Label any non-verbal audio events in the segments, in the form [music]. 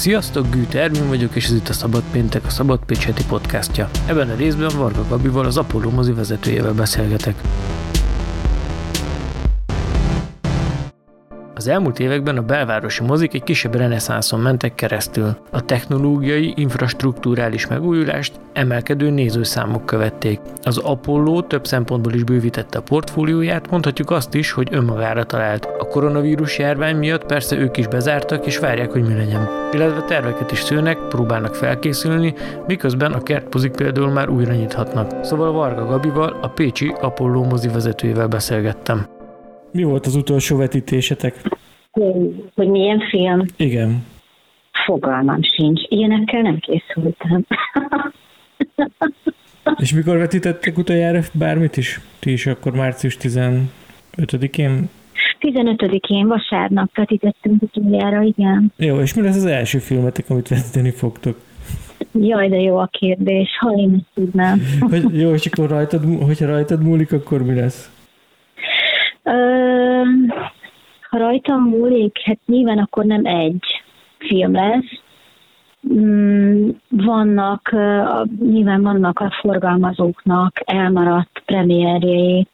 Sziasztok, Gűt Ervin vagyok, és ez itt a Szabad Péntek, a Szabad Pécs heti podcastja. Ebben a részben Varga Gabival, az Apollo mozi vezetőjével beszélgetek. Az elmúlt években a belvárosi mozik egy kisebb reneszánszon mentek keresztül. A technológiai, infrastruktúrális megújulást emelkedő nézőszámok követték. Az Apollo több szempontból is bővítette a portfólióját, mondhatjuk azt is, hogy önmagára talált. A koronavírus járvány miatt persze ők is bezártak, és várják, hogy mi legyen. Illetve terveket is szőnek, próbálnak felkészülni, miközben a kertpozik például már újra nyithatnak. Szóval Varga Gabival, a Pécsi Apollo mozi vezetőjével beszélgettem. Mi volt az utolsó vetítésetek? Hogy, hogy milyen film? Igen. Fogalmam sincs. Ilyenekkel nem készültem. [laughs] És mikor vetítettek utoljára bármit is? Ti is akkor március 15-én? 15-én vasárnap vetítettünk utoljára, igen. Jó, és mi lesz az első filmetek, amit vetíteni fogtok? Jaj, de jó a kérdés, ha én ezt tudnám. Hogy, jó, és akkor rajtad, hogyha rajtad múlik, akkor mi lesz? Ö, ha rajtam múlik, hát nyilván akkor nem egy film lesz. Mm, vannak, nyilván vannak a forgalmazóknak elmaradt premierjei,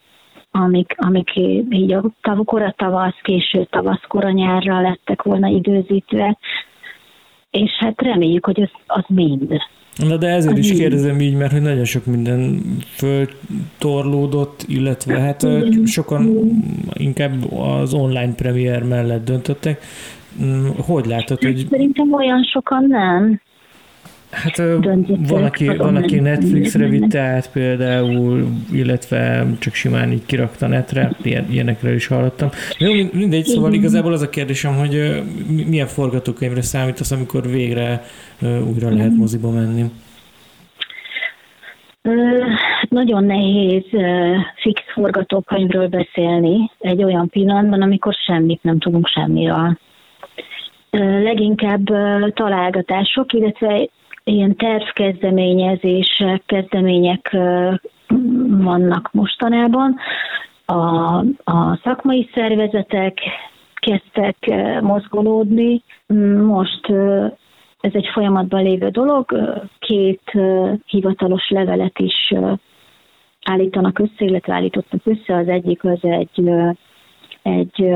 amik, amik így a tav, kora tavasz, késő tavasz, kora nyárra lettek volna időzítve, és hát reméljük, hogy az, az mind Na de ezért is kérdezem így, mert hogy nagyon sok minden föltorlódott, illetve hát sokan inkább az online premier mellett döntöttek. Mm, hogy látod, hogy... Szerintem olyan sokan nem. Hát van aki, van, aki Netflixre vitte át például, illetve csak simán így kirakta netre, ilyen, ilyenekről is hallottam. Jó, mindegy, szóval igazából az a kérdésem, hogy milyen forgatókönyvre számítasz, amikor végre újra lehet mhm. moziba menni? Hát nagyon nehéz fix forgatókönyvről beszélni egy olyan pillanatban, amikor semmit nem tudunk semmiről. Leginkább találgatások, illetve ilyen tervkezdeményezések, kezdemények vannak mostanában. A, a szakmai szervezetek kezdtek mozgolódni. Most ez egy folyamatban lévő dolog. Két hivatalos levelet is állítanak össze, illetve állítottak össze. Az egyik az egy, egy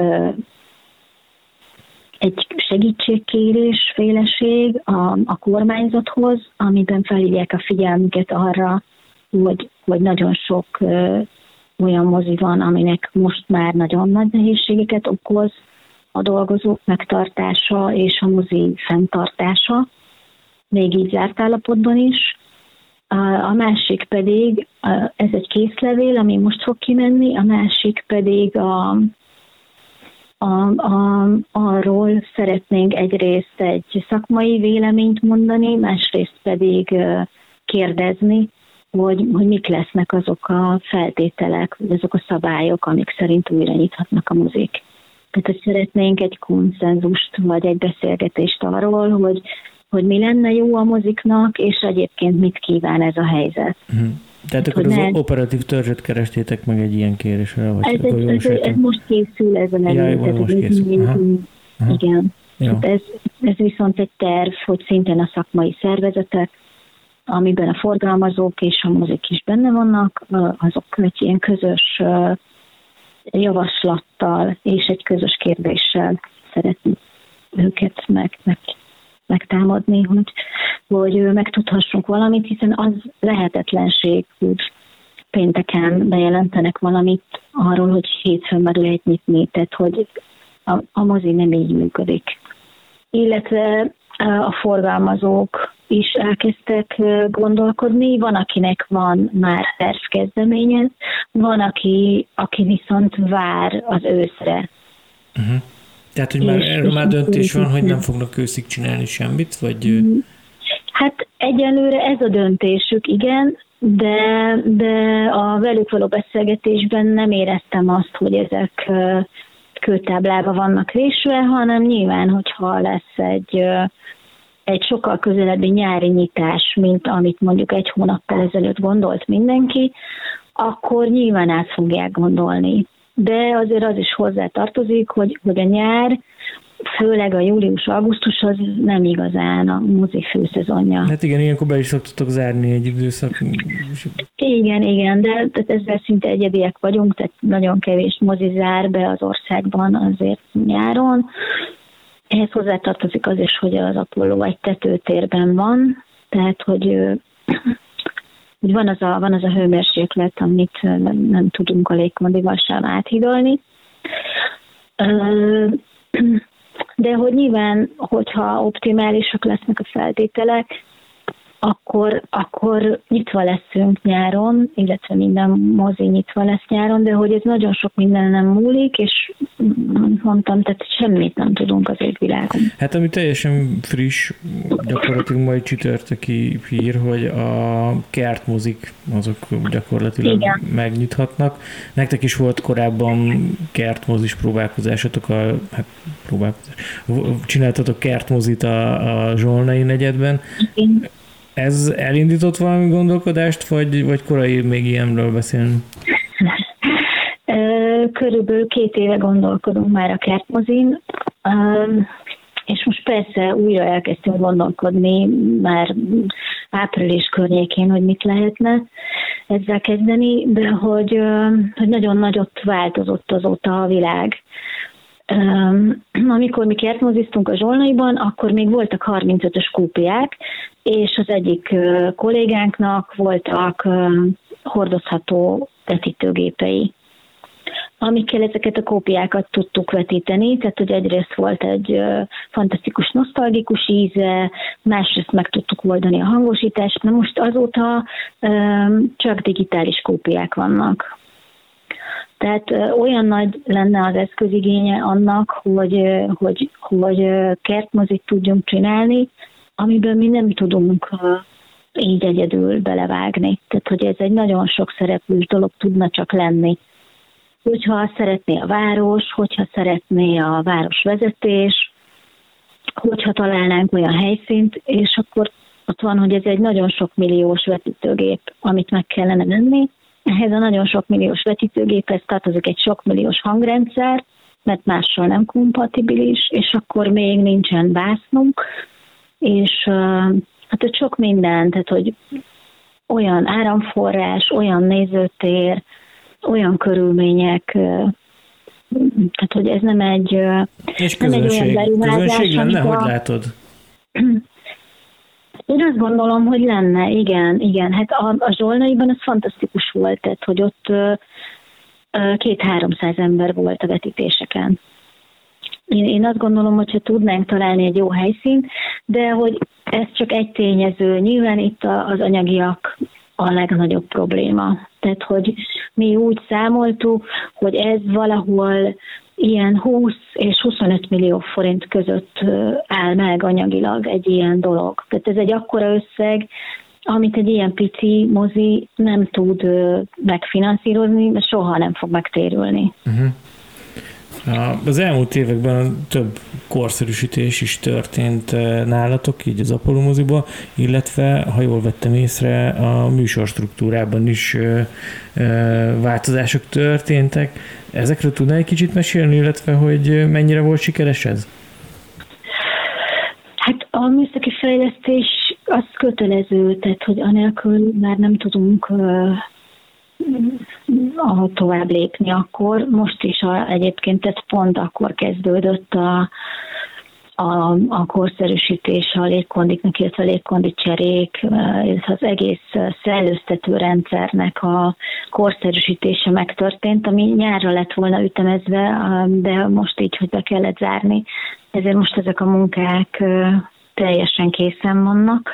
egy segítségkérés féleség a, a kormányzathoz, amiben felhívják a figyelmüket arra, hogy, hogy nagyon sok ö, olyan mozi van, aminek most már nagyon nagy nehézségeket okoz a dolgozók megtartása és a mozi fenntartása, még így zárt állapotban is. A másik pedig, ez egy készlevél, ami most fog kimenni, a másik pedig a, a, a, arról szeretnénk egyrészt egy szakmai véleményt mondani, másrészt pedig kérdezni, hogy, hogy mik lesznek azok a feltételek, vagy azok a szabályok, amik szerint újra nyithatnak a muzik. Tehát, hogy szeretnénk egy konszenzust, vagy egy beszélgetést arról, hogy, hogy mi lenne jó a moziknak, és egyébként mit kíván ez a helyzet. Uh-huh. Tehát akkor az ne... operatív törzset kerestétek meg egy ilyen kérésre? Vagy ez, ez, ez, ez most készül ez a ja, most készül. Aha. Aha. Igen. Hát ez, ez viszont egy terv, hogy szintén a szakmai szervezetek, amiben a forgalmazók és a mozik is benne vannak, azok egy ilyen közös javaslattal és egy közös kérdéssel szeretnék őket meg, meg megtámadni, hogy, hogy megtudhassunk valamit, hiszen az lehetetlenség, hogy pénteken bejelentenek valamit arról, hogy hétfőn már lehet nyitni, tehát hogy a, a mozi nem így működik. Illetve a forgalmazók is elkezdtek gondolkodni, van, akinek van már tervkezdeményez, van, aki, aki viszont vár az őszre. Uh-huh. Tehát, hogy már erről már döntés van, hogy nem fognak őszig csinálni semmit, vagy... Hát egyelőre ez a döntésük, igen, de, de a velük való beszélgetésben nem éreztem azt, hogy ezek kőtáblába vannak vésve, hanem nyilván, hogyha lesz egy, egy sokkal közelebbi nyári nyitás, mint amit mondjuk egy hónappal ezelőtt gondolt mindenki, akkor nyilván át fogják gondolni de azért az is hozzá tartozik, hogy, hogy a nyár főleg a július-augusztus az nem igazán a mozi főszezonja. Hát igen, ilyenkor be is szoktatok zárni egy időszak. Igen, igen, de tehát ezzel szinte egyediek vagyunk, tehát nagyon kevés mozi zár be az országban azért nyáron. Ehhez hozzátartozik az is, hogy az Apollo egy tetőtérben van, tehát hogy hogy van az a, van az a hőmérséklet, amit nem, tudunk a légkondival sem áthidolni. [clears throat] De hogy nyilván, hogyha optimálisak lesznek a feltételek, akkor, akkor nyitva leszünk nyáron, illetve minden mozi nyitva lesz nyáron, de hogy ez nagyon sok minden nem múlik, és mondtam, tehát semmit nem tudunk az égvilágon. Hát ami teljesen friss, gyakorlatilag majd csütörtöki hír, hogy a kertmozik azok gyakorlatilag Igen. megnyithatnak. Nektek is volt korábban kertmozis próbálkozásatok, a, hát próbálkozás, csináltatok kertmozit a, a Zsolnai negyedben. Igen ez elindított valami gondolkodást, vagy, vagy korai még ilyenről beszélni? Körülbelül két éve gondolkodunk már a kertmozin, és most persze újra elkezdtünk gondolkodni már április környékén, hogy mit lehetne ezzel kezdeni, de hogy, hogy nagyon nagyot változott azóta a világ. Amikor mi kertmoziztunk a Zsolnaiban, akkor még voltak 35-ös kúpiák, és az egyik kollégánknak voltak hordozható vetítőgépei amikkel ezeket a kópiákat tudtuk vetíteni, tehát hogy egyrészt volt egy fantasztikus, nosztalgikus íze, másrészt meg tudtuk oldani a hangosítást, na most azóta csak digitális kópiák vannak. Tehát olyan nagy lenne az eszközigénye annak, hogy, hogy, hogy kertmozit tudjunk csinálni, amiből mi nem tudunk így egyedül belevágni. Tehát, hogy ez egy nagyon sok szereplős dolog tudna csak lenni. Hogyha szeretné a város, hogyha szeretné a városvezetés, hogyha találnánk olyan helyszínt, és akkor ott van, hogy ez egy nagyon sok milliós vetítőgép, amit meg kellene venni. Ehhez a nagyon sok milliós vetítőgéphez tartozik egy sok milliós hangrendszer, mert mással nem kompatibilis, és akkor még nincsen básznunk, és hát ott sok minden, tehát hogy olyan áramforrás, olyan nézőtér, olyan körülmények, tehát hogy ez nem egy, és nem egy olyan beruházás, közönség lenne, hogy látod? [clears throat] Én azt gondolom, hogy lenne, igen, igen. Hát a, a Zsolnaiban az fantasztikus volt, tehát hogy ott két-háromszáz ember volt a vetítéseken. Én, én azt gondolom, hogyha tudnánk találni egy jó helyszínt, de hogy ez csak egy tényező. Nyilván itt az anyagiak a legnagyobb probléma. Tehát, hogy mi úgy számoltuk, hogy ez valahol ilyen 20 és 25 millió forint között áll meg anyagilag egy ilyen dolog. Tehát ez egy akkora összeg, amit egy ilyen pici mozi nem tud megfinanszírozni, mert soha nem fog megtérülni. Uh-huh. Az elmúlt években több korszerűsítés is történt nálatok, így az Apollo moziba, illetve, ha jól vettem észre, a műsor struktúrában is változások történtek. Ezekről tudnál egy kicsit mesélni, illetve, hogy mennyire volt sikeres ez? Hát a műszaki fejlesztés az kötelező, tehát hogy anélkül már nem tudunk ahol tovább lépni akkor. Most is a, egyébként ez pont akkor kezdődött a, a, a korszerűsítés a légkondiknak, illetve a légkondi cserék, illetve az egész szellőztető rendszernek a korszerűsítése megtörtént, ami nyárra lett volna ütemezve, de most így, hogy be kellett zárni. Ezért most ezek a munkák teljesen készen vannak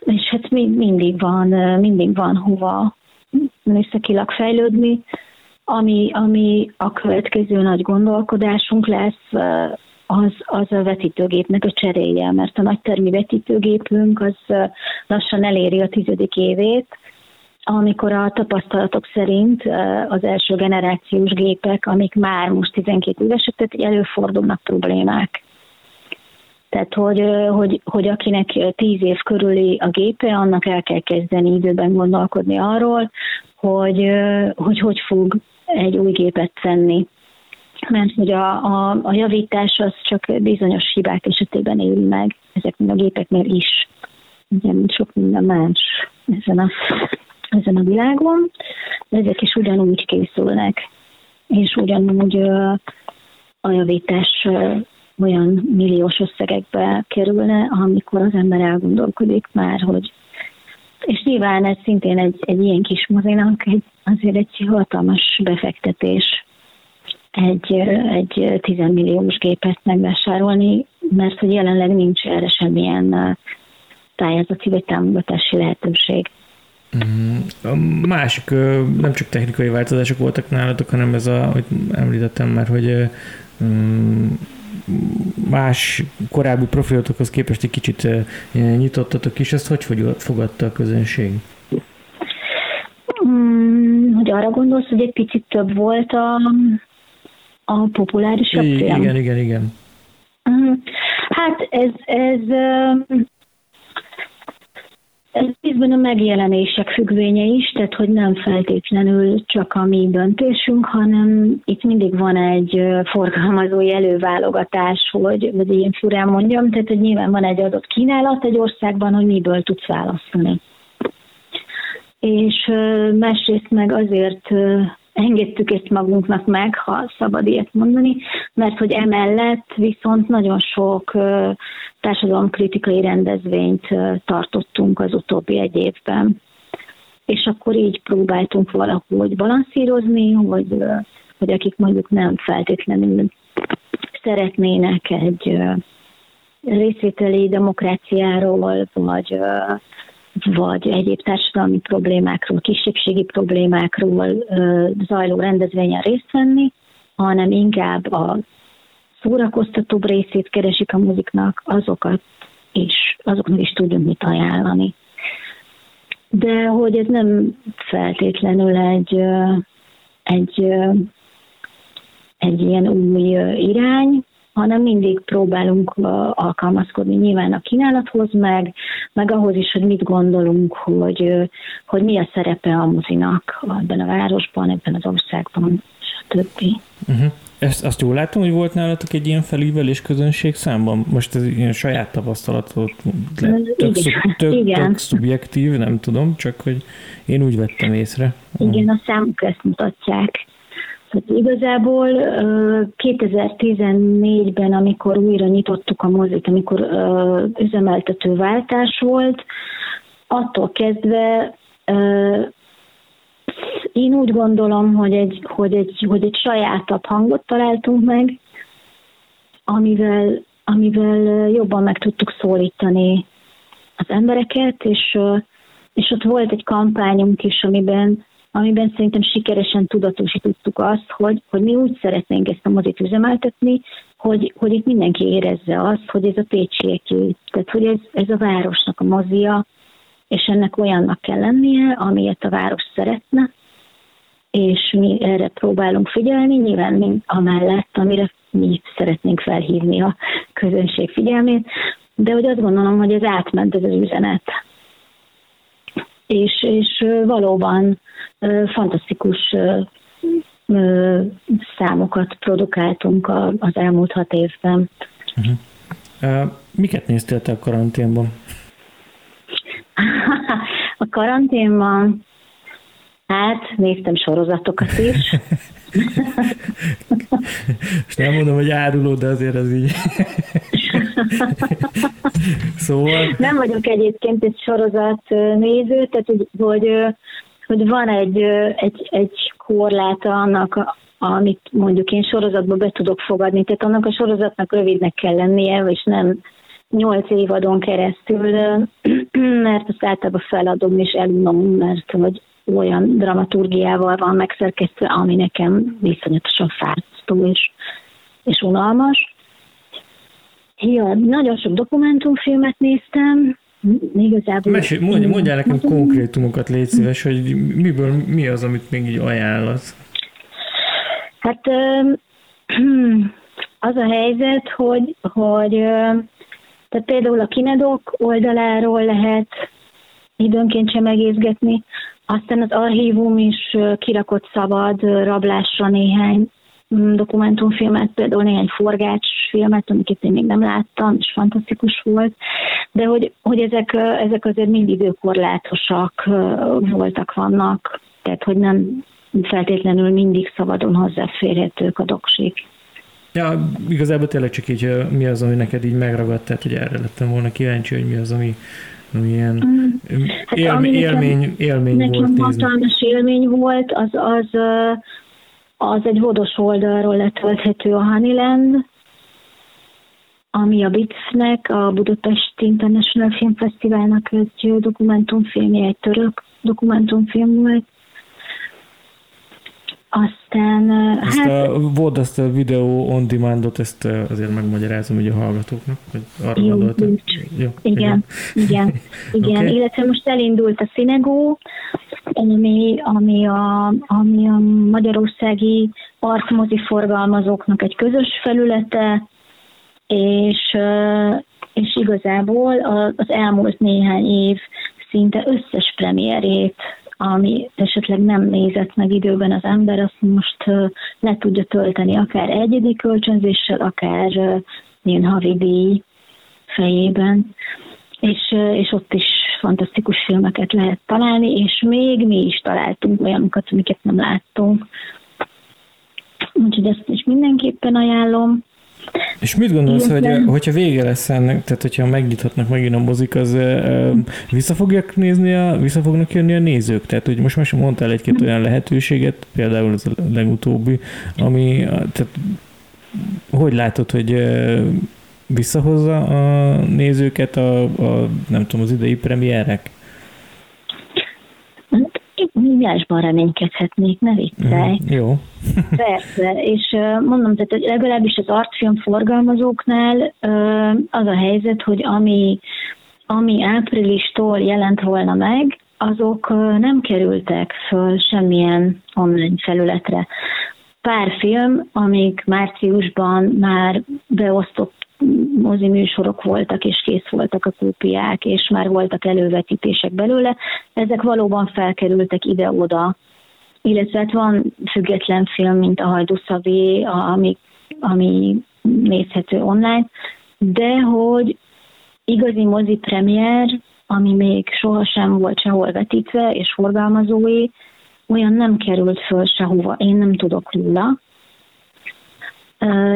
és hát mindig van, mindig van hova műszakilag fejlődni, ami, ami a következő nagy gondolkodásunk lesz, az, az a vetítőgépnek a cseréje, mert a nagytermi vetítőgépünk az lassan eléri a tizedik évét, amikor a tapasztalatok szerint az első generációs gépek, amik már most 12 évesek, tehát előfordulnak problémák. Tehát, hogy, hogy, hogy akinek tíz év körüli a gépe, annak el kell kezdeni időben gondolkodni arról, hogy hogy, hogy fog egy új gépet venni. mert hogy a, a, a javítás az csak bizonyos hibák esetében él meg, ezeknél a gépeknél is, ugye, sok minden más ezen a, ezen a világon, de ezek is ugyanúgy készülnek, és ugyanúgy a javítás olyan milliós összegekbe kerülne, amikor az ember elgondolkodik már, hogy és nyilván ez szintén egy, egy ilyen kis mozinak egy, azért egy hatalmas befektetés egy, egy 10 milliós gépet megvásárolni, mert hogy jelenleg nincs erre semmilyen pályázati vagy támogatási lehetőség. Mm, a másik, nem csak technikai változások voltak nálatok, hanem ez a, hogy említettem már, hogy mm, más korábbi profilotokhoz képest egy kicsit nyitottatok is, ezt hogy fogadta a közönség? Mm, hogy arra gondolsz, hogy egy picit több volt a, a populárisabb film? Igen, igen, igen. Mm, hát ez, ez ez részben a megjelenések függvénye is, tehát hogy nem feltétlenül csak a mi döntésünk, hanem itt mindig van egy forgalmazói előválogatás, hogy, vagy ilyen furán mondjam, tehát hogy nyilván van egy adott kínálat egy országban, hogy miből tudsz választani. És másrészt meg azért engedtük ezt magunknak meg, ha szabad ilyet mondani, mert hogy emellett viszont nagyon sok társadalomkritikai rendezvényt tartottunk az utóbbi egy évben. És akkor így próbáltunk valahogy balanszírozni, hogy, hogy akik mondjuk nem feltétlenül szeretnének egy részvételi demokráciáról, vagy vagy egyéb társadalmi problémákról, kisebbségi problémákról zajló rendezvényen részt venni, hanem inkább a szórakoztatóbb részét keresik a muziknak, azokat is, azoknak is tudjunk mit ajánlani. De hogy ez nem feltétlenül egy, egy, egy ilyen új irány, hanem mindig próbálunk alkalmazkodni nyilván a kínálathoz, meg, meg ahhoz is, hogy mit gondolunk, hogy, hogy mi a szerepe a mozinak ebben a városban, ebben az országban, stb. Uh-huh. Ezt, azt jól látom, hogy volt nálatok egy ilyen felívelés közönség számban? Most ez ilyen saját tapasztalatot, tök, igen, tök, igen. tök szubjektív, nem tudom, csak hogy én úgy vettem észre. Igen, a számok ezt mutatják. Tehát igazából 2014-ben, amikor újra nyitottuk a mozit, amikor üzemeltetőváltás volt, attól kezdve én úgy gondolom, hogy egy, hogy egy, hogy egy sajátabb hangot találtunk meg, amivel, amivel jobban meg tudtuk szólítani az embereket, és, és ott volt egy kampányunk is, amiben amiben szerintem sikeresen tudatosítottuk azt, hogy, hogy mi úgy szeretnénk ezt a mozit üzemeltetni, hogy, hogy itt mindenki érezze azt, hogy ez a Pécsieké, tehát hogy ez, ez a városnak a mozia, és ennek olyannak kell lennie, amilyet a város szeretne, és mi erre próbálunk figyelni, nyilván mi amellett, amire mi szeretnénk felhívni a közönség figyelmét, de hogy azt gondolom, hogy ez átment ez az üzenet. És, és valóban fantasztikus számokat produkáltunk az elmúlt hat évben. Uh-huh. Miket néztél te a karanténban? [laughs] a karanténban Hát, néztem sorozatokat is. [laughs] Most nem mondom, hogy áruló, de azért az így. [laughs] szóval... Nem vagyok egyébként egy sorozat néző, tehát hogy, hogy, hogy van egy, egy, egy korláta annak, amit mondjuk én sorozatba be tudok fogadni. Tehát annak a sorozatnak rövidnek kell lennie, és nem nyolc évadon keresztül, [clears throat] mert azt általában feladom és elunom, mert hogy olyan dramaturgiával van megszerkesztve, ami nekem viszonyatosan fárasztó és, és unalmas. Ja, nagyon sok dokumentumfilmet néztem, igazából... Mesélj, mondj, mondjál nekem konkrétumokat, légy szíves, hogy miből, mi az, amit még így ajánlasz? Hát [clears throat] az a helyzet, hogy, hogy tehát például a Kinedok oldaláról lehet időnként sem egészgetni, aztán az archívum is kirakott szabad rablásra néhány dokumentumfilmet, például néhány forgácsfilmet, amiket én még nem láttam, és fantasztikus volt, de hogy, hogy ezek, ezek azért mind időkorlátosak voltak, vannak, tehát hogy nem feltétlenül mindig szabadon hozzáférhetők a doksik. Ja, igazából tényleg csak így mi az, ami neked így megragadt, tehát hogy erre lettem volna kíváncsi, hogy mi az, ami, ami ilyen mm. hát, élmény, ami élmény, élmény nekem volt Nekem hatalmas élmény volt, az, az, az egy vodos oldalról letölthető a Honeyland, ami a BITF-nek, a Budapest International Film Festivalnak egy dokumentumfilmje, egy török dokumentumfilm volt, aztán... Ezt hát, a, volt azt a videó on demandot, ezt azért megmagyarázom ugye a hallgatóknak, hogy arra jó, gondoltam. Jó, igen, igen, igen. [laughs] okay. illetve most elindult a Szinegó, ami, ami, a, ami a magyarországi parkmozi forgalmazóknak egy közös felülete, és, és igazából az elmúlt néhány év szinte összes premierét ami esetleg nem nézett meg időben az ember, azt most le tudja tölteni akár egyedi kölcsönzéssel, akár ilyen havidíj fejében, és, és ott is fantasztikus filmeket lehet találni, és még mi is találtunk olyanokat, amiket nem láttunk. Úgyhogy ezt is mindenképpen ajánlom. És mit gondolsz, hogy hogyha vége lesz ennek, tehát hogyha megnyithatnak megint a mozik, az vissza fogják nézni, a, vissza fognak jönni a nézők? Tehát, hogy most már mondtál egy-két olyan lehetőséget, például az a legutóbbi, ami, tehát hogy látod, hogy visszahozza a nézőket a, a nem tudom, az idei premierek? Írásban reménykedhetnék, ne viccelj. Mm, jó. [laughs] Persze, és mondom, tehát legalábbis az artfilm forgalmazóknál az a helyzet, hogy ami, ami áprilistól jelent volna meg, azok nem kerültek föl semmilyen online felületre. Pár film, amik márciusban már beosztott mozi műsorok voltak, és kész voltak a kópiák, és már voltak elővetítések belőle. Ezek valóban felkerültek ide-oda. Illetve hát van független film, mint a Hajduszavé, ami, ami nézhető online, de hogy igazi mozi premier, ami még sohasem volt sehol vetítve, és forgalmazói, olyan nem került föl sehova, én nem tudok róla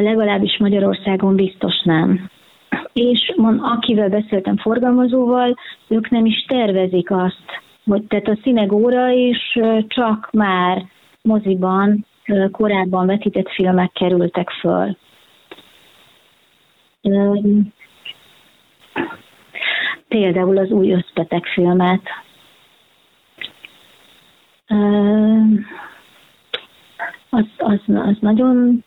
legalábbis Magyarországon biztos nem. És mond, akivel beszéltem forgalmazóval, ők nem is tervezik azt, hogy tehát a színegóra is csak már moziban korábban vetített filmek kerültek föl. Például az új összpetek filmet. Az, az, az nagyon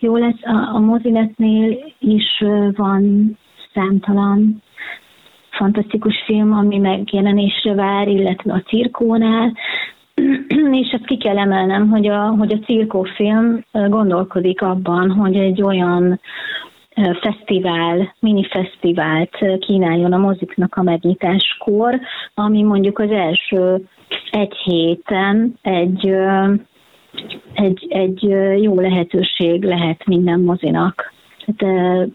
jó lesz. A, a mozinetnél is van számtalan fantasztikus film, ami megjelenésre vár, illetve a cirkónál, [clears throat] és ezt ki kell emelnem, hogy a, hogy a cirkófilm gondolkodik abban, hogy egy olyan fesztivál, mini fesztivált kínáljon a moziknak a megnyitáskor, ami mondjuk az első egy héten egy egy, egy jó lehetőség lehet minden mozinak. Tehát,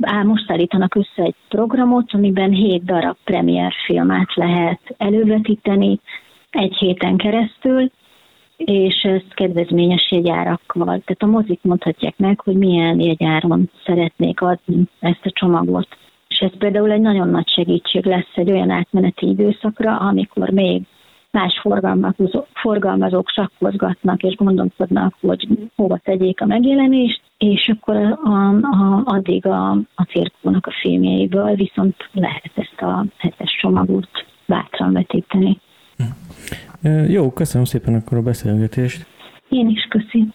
á, most állítanak össze egy programot, amiben hét darab filmet lehet elővetíteni egy héten keresztül, és ezt kedvezményes jegyárakkal. Tehát a mozik mondhatják meg, hogy milyen jegyáron szeretnék adni ezt a csomagot. És ez például egy nagyon nagy segítség lesz egy olyan átmeneti időszakra, amikor még más forgalmazók sakkozgatnak és gondolkodnak, hogy hova tegyék a megjelenést, és akkor a, a, addig a, a cirkónak a filmjeiből viszont lehet ezt a hetes csomagot bátran vetíteni. Jó, köszönöm szépen akkor a beszélgetést. Én is köszönöm.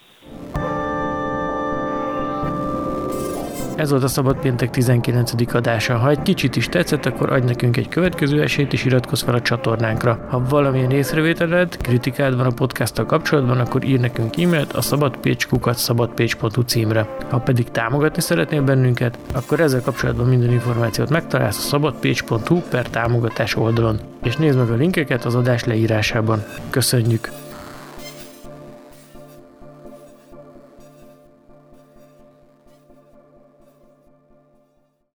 Ez volt a Szabad Péntek 19. adása. Ha egy kicsit is tetszett, akkor adj nekünk egy következő esélyt, és iratkozz fel a csatornánkra. Ha valamilyen észrevételed, kritikád van a podcasttal kapcsolatban, akkor ír nekünk e-mailt a szabadpécskukat szabadpécs.hu címre. Ha pedig támogatni szeretnél bennünket, akkor ezzel kapcsolatban minden információt megtalálsz a szabadpécs.hu per támogatás oldalon. És nézd meg a linkeket az adás leírásában. Köszönjük!